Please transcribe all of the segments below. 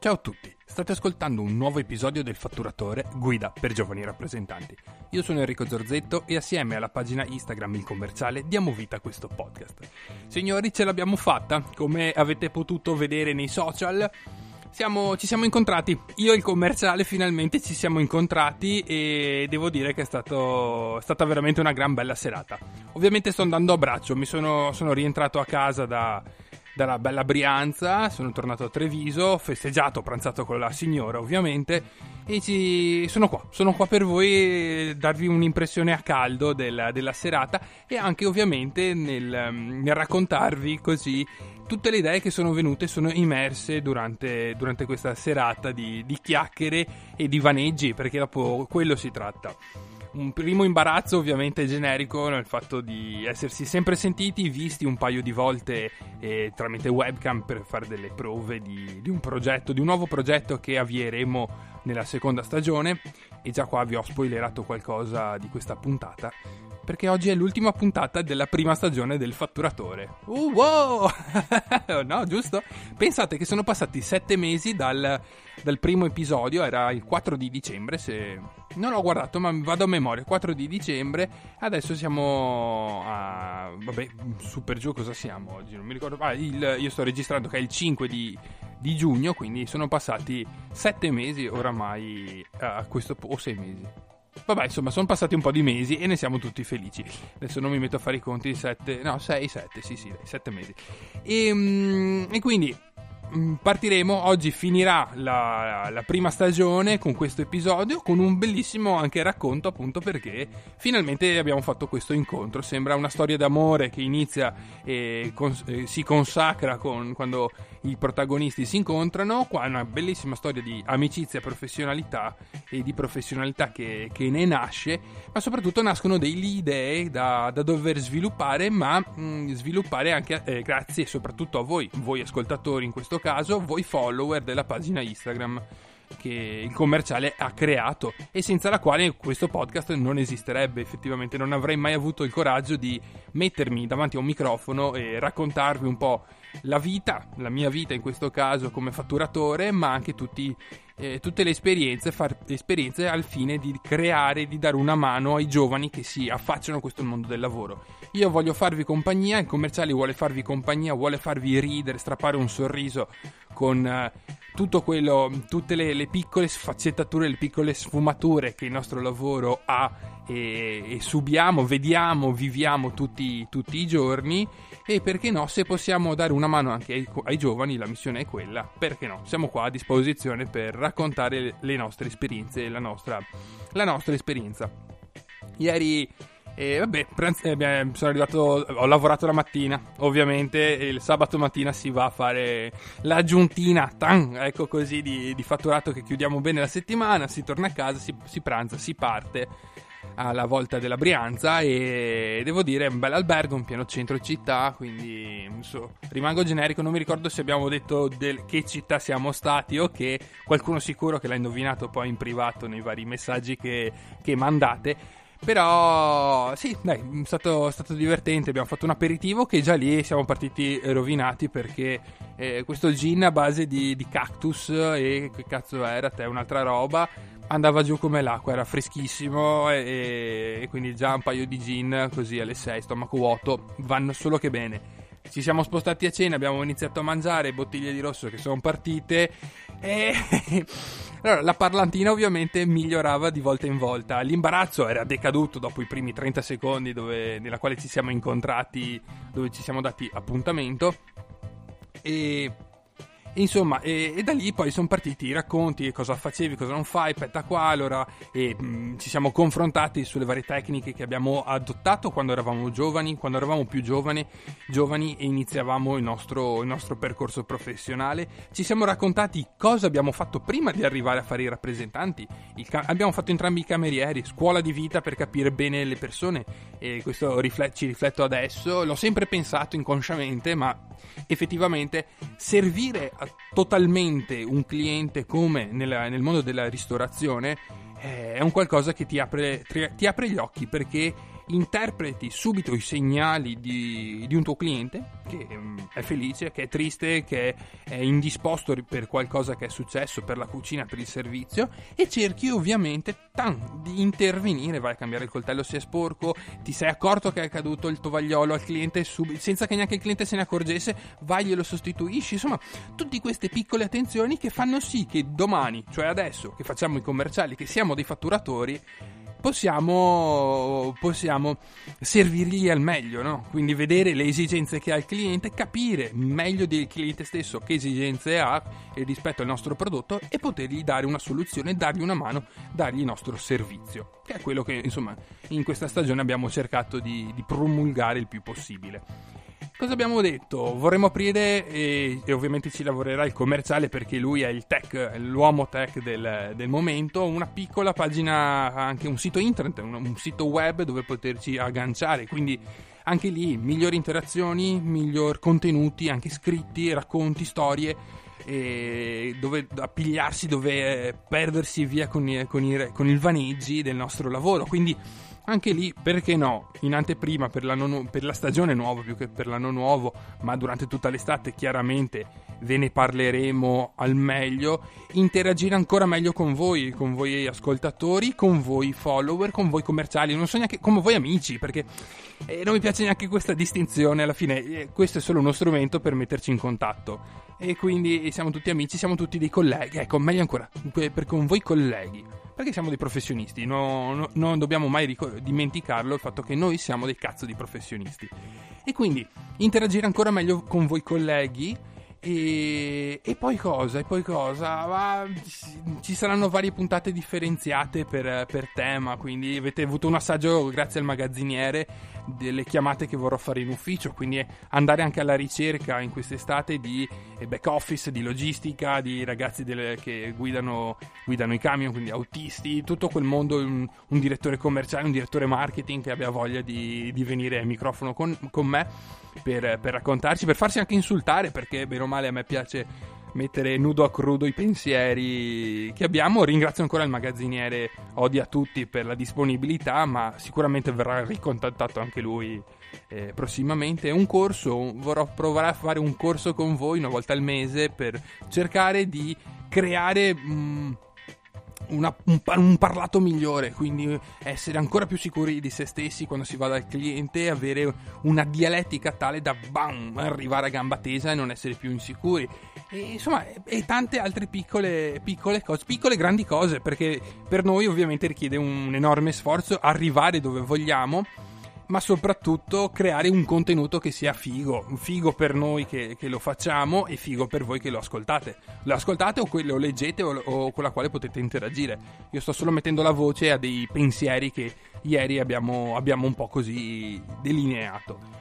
Ciao a tutti, state ascoltando un nuovo episodio del Fatturatore Guida per giovani rappresentanti. Io sono Enrico Zorzetto e assieme alla pagina Instagram Il Commerciale diamo vita a questo podcast. Signori, ce l'abbiamo fatta, come avete potuto vedere nei social. Siamo, ci siamo incontrati, io e il commerciale finalmente ci siamo incontrati e devo dire che è, stato, è stata veramente una gran bella serata. Ovviamente sto andando a braccio, mi sono, sono rientrato a casa da, dalla bella Brianza, sono tornato a Treviso, ho festeggiato, ho pranzato con la signora ovviamente e ci... sono qua, sono qua per voi darvi un'impressione a caldo della, della serata e anche ovviamente nel, nel, raccontarvi così tutte le idee che sono venute sono immerse durante, durante questa serata di, di chiacchiere e di vaneggi perché dopo quello si tratta un primo imbarazzo ovviamente generico nel fatto di essersi sempre sentiti, visti un paio di volte eh, tramite webcam per fare delle prove di, di, un progetto, di un nuovo progetto che avvieremo nella seconda stagione. E già qua vi ho spoilerato qualcosa di questa puntata perché oggi è l'ultima puntata della prima stagione del Fatturatore. Uh, wow! no, giusto? Pensate che sono passati sette mesi dal, dal, primo episodio, era il 4 di dicembre, se... Non l'ho guardato, ma vado a memoria, 4 di dicembre, adesso siamo a... Vabbè, super giù cosa siamo oggi? Non mi ricordo... Ah, il... io sto registrando che è il 5 di, di giugno, quindi sono passati sette mesi oramai a questo... o sei mesi. Vabbè, insomma, sono passati un po' di mesi e ne siamo tutti felici. Adesso non mi metto a fare i conti, 7, no, 6, 7, sì, sì, 7 mesi. E, mm, e quindi Mm, partiremo, oggi finirà la, la, prima stagione con questo episodio, con un bellissimo anche racconto appunto perché finalmente abbiamo fatto questo incontro, sembra una storia d'amore che inizia e cons- si consacra con, quando i protagonisti si incontrano, qua è una bellissima storia di amicizia, professionalità e di professionalità che, che ne nasce, ma soprattutto nascono delle idee da, da dover sviluppare, ma mh, mm, sviluppare anche eh, grazie soprattutto a voi, voi ascoltatori in questo caso voi follower della pagina Instagram che il commerciale ha creato e senza la quale questo podcast non esisterebbe effettivamente non avrei mai avuto il coraggio di mettermi davanti a un microfono e raccontarvi un po' la vita, la mia vita in questo caso come fatturatore ma anche tutti eh, tutte le esperienze, far esperienze al fine di creare, di dare una mano ai giovani che si affacciano a questo mondo del lavoro. Io voglio farvi compagnia, il commerciale vuole farvi compagnia, vuole farvi ridere, strappare un sorriso con eh, tutto quello, tutte le, le, piccole sfaccettature, le piccole sfumature che il nostro lavoro ha e, e subiamo, vediamo, viviamo tutti, tutti, i giorni e perché no, se possiamo dare una mano anche ai, ai, giovani, la missione è quella, perché no, siamo qua a disposizione per raccontare le nostre esperienze, la nostra, la nostra esperienza. Ieri e vabbè, eh, sono arrivato, ho lavorato la mattina, ovviamente il sabato mattina si va a fare l'aggiuntina, tan, ecco così, di, di, fatturato che chiudiamo bene la settimana, si torna a casa, si, si pranza, si parte alla volta della Brianza e devo dire è un bel albergo, un pieno centro città, quindi so, rimango generico, non mi ricordo se abbiamo detto del, che città siamo stati o che qualcuno sicuro che l'ha indovinato poi in privato nei vari messaggi che, che mandate. Però sì, dai, è stato, è stato, divertente. Abbiamo fatto un aperitivo che già lì siamo partiti rovinati perché eh, questo gin a base di, di, cactus e che cazzo era, te un'altra roba, andava giù come l'acqua, era freschissimo e, e quindi già un paio di gin così alle 6, stomaco vuoto, vanno solo che bene. Ci siamo spostati a cena, abbiamo iniziato a mangiare bottiglie di rosso che sono partite e allora, la parlantina ovviamente migliorava di volta in volta. L'imbarazzo era decaduto dopo i primi 30 secondi dove, nella quale ci siamo incontrati, dove ci siamo dati appuntamento. E Insomma, e, e, da lì poi sono partiti i racconti, cosa facevi, cosa non fai, petta qua, allora e, mh, mm, ci siamo confrontati sulle varie tecniche che abbiamo adottato quando eravamo giovani, quando eravamo più giovani, giovani e iniziavamo il nostro, il nostro percorso professionale. Ci siamo raccontati cosa abbiamo fatto prima di arrivare a fare i rappresentanti. Ca- abbiamo fatto entrambi i camerieri, scuola di vita per capire bene le persone e questo riflet- ci rifletto adesso. L'ho sempre pensato inconsciamente, ma effettivamente servire a totalmente un cliente come nella, nel mondo della ristorazione eh, è un qualcosa che ti apre, ti apre gli occhi perché interpreti subito i segnali di, di un tuo cliente che um, è felice, che è triste, che è indisposto per qualcosa che è successo, per la cucina, per il servizio e cerchi ovviamente tan, di intervenire, vai a cambiare il coltello se è sporco, ti sei accorto che è caduto il tovagliolo al cliente subito, senza che neanche il cliente se ne accorgesse, vai glielo sostituisci, insomma tutte queste piccole attenzioni che fanno sì che domani, cioè adesso che facciamo i commerciali, che siamo dei fatturatori, possiamo, possiamo servirgli al meglio, no? Quindi vedere le esigenze che ha il cliente, capire meglio del cliente stesso che esigenze ha rispetto al nostro prodotto e potergli dare una soluzione, dargli una mano, dargli il nostro servizio, che è quello che insomma in questa stagione abbiamo cercato di, di promulgare il più possibile. Cosa abbiamo detto? Vorremmo aprire e, e, ovviamente ci lavorerà il commerciale perché lui è il tech, l'uomo tech del, del momento, una piccola pagina, anche un sito internet, un, un sito web dove poterci agganciare, quindi anche lì migliori interazioni, miglior contenuti, anche scritti, racconti, storie dove appigliarsi, dove perdersi via con, i, con, i, con il vaneggi del nostro lavoro. Quindi anche lì, perché no? In anteprima per, per, la stagione nuova più che per l'anno nuovo, ma durante tutta l'estate chiaramente ve ne parleremo al meglio. Interagire ancora meglio con voi, con voi ascoltatori, con voi follower, con voi commerciali, non so neanche come voi amici, perché eh, non mi piace neanche questa distinzione. Alla fine, eh, questo è solo uno strumento per metterci in contatto. E quindi siamo tutti amici, siamo tutti dei colleghi. Ecco, meglio ancora, per con voi colleghi perché siamo dei professionisti, no, no, non dobbiamo mai ric- dimenticarlo il fatto che noi siamo dei cazzo di professionisti. E quindi interagire ancora meglio con voi colleghi e, e, poi cosa? E poi cosa? Ma, ci saranno varie puntate differenziate per, per, tema, quindi avete avuto un assaggio grazie al magazziniere delle chiamate che vorrò fare in ufficio, quindi andare anche alla ricerca in quest'estate di eh, back office, di logistica, di ragazzi delle, che guidano, guidano, i camion, quindi autisti, tutto quel mondo, un, un, direttore commerciale, un direttore marketing che abbia voglia di, di venire al microfono con, con me per, per raccontarci, per farsi anche insultare, perché bene o male a me piace mettere nudo a crudo i pensieri che abbiamo. Ringrazio ancora il magazziniere Odia tutti per la disponibilità, ma sicuramente verrà ricontattato anche lui eh, prossimamente. Un corso, vorrò provare a fare un corso con voi una volta al mese per cercare di creare. Mh, mm, una, un, un, parlato migliore, quindi essere ancora più sicuri di se stessi quando si va dal cliente, avere una dialettica tale da bam, arrivare a gamba tesa e non essere più insicuri. E, insomma, e tante altre piccole, piccole cose, piccole grandi cose, perché per noi ovviamente richiede un enorme sforzo arrivare dove vogliamo ma soprattutto creare un contenuto che sia figo, figo per noi che, che, lo facciamo e figo per voi che lo ascoltate. Lo ascoltate o que- lo leggete o, o, con la quale potete interagire. Io sto solo mettendo la voce a dei pensieri che ieri abbiamo, abbiamo un po' così delineato.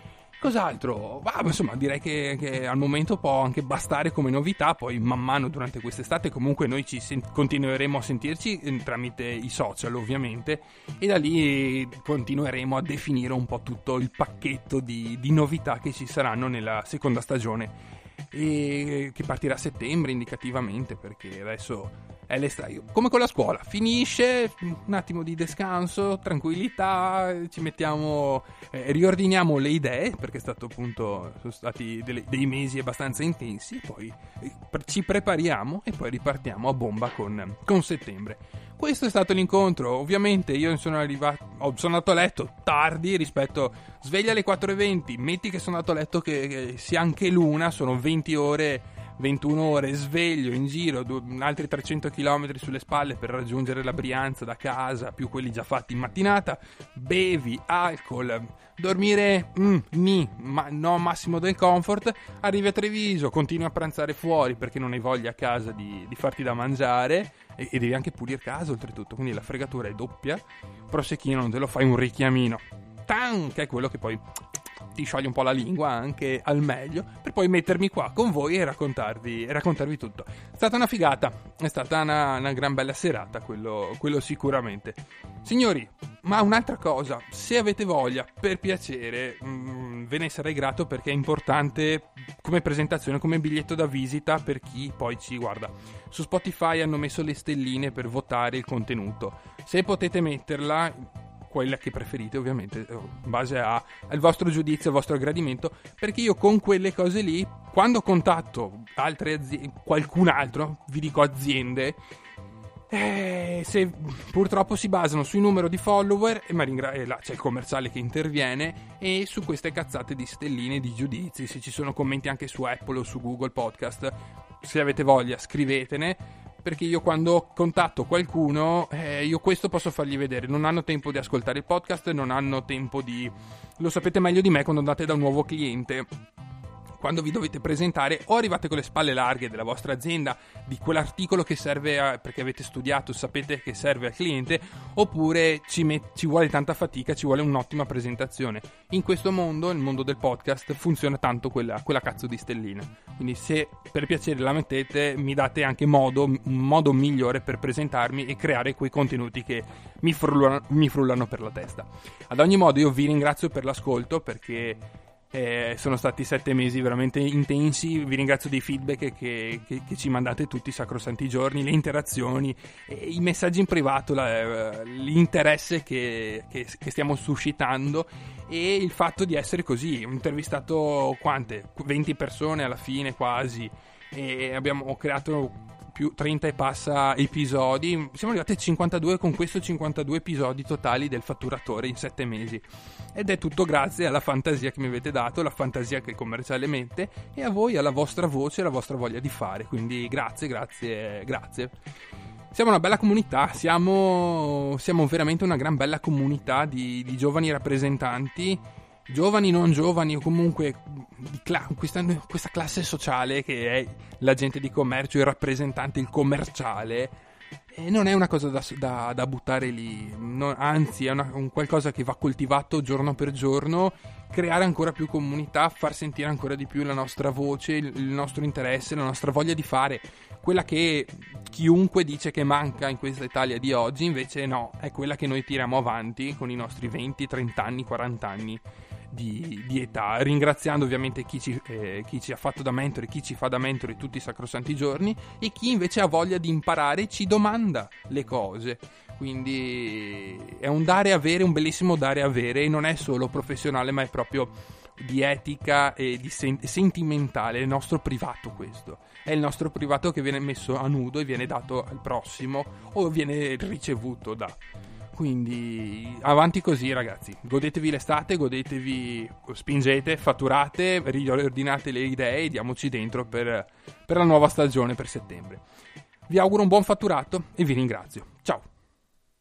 Cos'altro? Ah, insomma, direi che, che, al momento può anche bastare come novità, poi man mano durante quest'estate comunque noi ci sen- continueremo a sentirci eh, tramite i social ovviamente e da lì continueremo a definire un po' tutto il pacchetto di, di novità che ci saranno nella seconda stagione e che partirà a settembre indicativamente perché adesso è l'estate. Come con la scuola, finisce, un attimo di descanso, tranquillità, ci mettiamo, eh, riordiniamo le idee perché è stato appunto, sono stati delle, dei mesi abbastanza intensi, poi eh, ci prepariamo e poi ripartiamo a bomba con, con settembre. Questo è stato l'incontro. Ovviamente io sono arrivato. sono andato a letto tardi rispetto. Sveglia alle 4.20. Metti che sono andato a letto che, che sia anche l'una. Sono 20 ore 21 ore sveglio in giro, due, altri 300 km sulle spalle per raggiungere la Brianza da casa, più quelli già fatti in mattinata, bevi alcol, dormire mm, ni, ma no massimo del comfort, arrivi a Treviso, continui a pranzare fuori perché non hai voglia a casa di, di farti da mangiare. E, e, devi anche pulire casa oltretutto, quindi la fregatura è doppia, prosecchino non te lo fai un richiamino, tan, che è quello che poi ti scioglie un po' la lingua anche al meglio, per poi mettermi qua con voi e raccontarvi, e raccontarvi tutto. È stata una figata, è stata una, una gran bella serata, quello, quello sicuramente. Signori, ma un'altra cosa, se avete voglia, per piacere, mh, mm, ve ne sarei grato perché è importante come presentazione, come biglietto da visita per chi poi ci guarda. Su Spotify hanno messo le stelline per votare il contenuto. Se potete metterla, quella che preferite ovviamente in base a, al vostro giudizio, al vostro gradimento, perché io con quelle cose lì, quando contatto altre aziende, qualcun altro, vi dico aziende, eh, se purtroppo si basano sui numeri di follower, e, ringra- e là c'è il commerciale che interviene, e su queste cazzate di stelline, di giudizi, se ci sono commenti anche su Apple o su Google Podcast, se avete voglia scrivetene, perché io quando contatto qualcuno, eh, io questo posso fargli vedere, non hanno tempo di ascoltare il podcast, non hanno tempo di... Lo sapete meglio di me quando andate da un nuovo cliente quando vi dovete presentare o arrivate con le spalle larghe della vostra azienda, di quell'articolo che serve a, perché avete studiato, sapete che serve al cliente, oppure ci, met, ci vuole tanta fatica, ci vuole un'ottima presentazione. In questo mondo, nel mondo del podcast, funziona tanto quella, quella cazzo di stellina. Quindi se per piacere la mettete, mi date anche modo, un modo migliore per presentarmi e creare quei contenuti che mi frullano, mi frullano per la testa. Ad ogni modo io vi ringrazio per l'ascolto perché eh, sono stati sette mesi veramente intensi. Vi ringrazio dei feedback che, che, che ci mandate tutti i sacrosanti giorni, le interazioni, i messaggi in privato, la, l'interesse che, che, stiamo suscitando e il fatto di essere così. Ho intervistato quante? 20 persone alla fine quasi e abbiamo creato più 30 e passa episodi. Siamo arrivati a 52 con questo 52 episodi totali del fatturatore in 7 mesi. Ed è tutto grazie alla fantasia che mi avete dato, la fantasia che il commerciale mette e a voi, alla vostra voce, alla vostra voglia di fare. Quindi grazie, grazie, grazie. Siamo una bella comunità, siamo, siamo veramente una gran bella comunità di, di giovani rappresentanti giovani, non giovani o comunque cla- questa, questa, classe sociale che è l'agente di commercio, il rappresentante, il commerciale, e non è una cosa da, da, da buttare lì, no, anzi è una, un qualcosa che va coltivato giorno per giorno, creare ancora più comunità, far sentire ancora di più la nostra voce, il, il nostro interesse, la nostra voglia di fare, quella che chiunque dice che manca in questa Italia di oggi, invece no, è quella che noi tiriamo avanti con i nostri 20, 30 anni, 40 anni di, di età, ringraziando ovviamente chi ci, eh, chi ci, ha fatto da mentore, chi ci fa da mentore tutti i sacrosanti giorni e chi invece ha voglia di imparare e ci domanda le cose. Quindi è un dare avere, un bellissimo dare avere e non è solo professionale ma è proprio di etica e di sen- sentimentale, è il nostro privato questo. È il nostro privato che viene messo a nudo e viene dato al prossimo o viene ricevuto da quindi avanti così ragazzi, godetevi l'estate, godetevi, spingete, fatturate, riordinate le idee diamoci dentro per, per la nuova stagione per settembre. Vi auguro un buon fatturato e vi ringrazio. Ciao!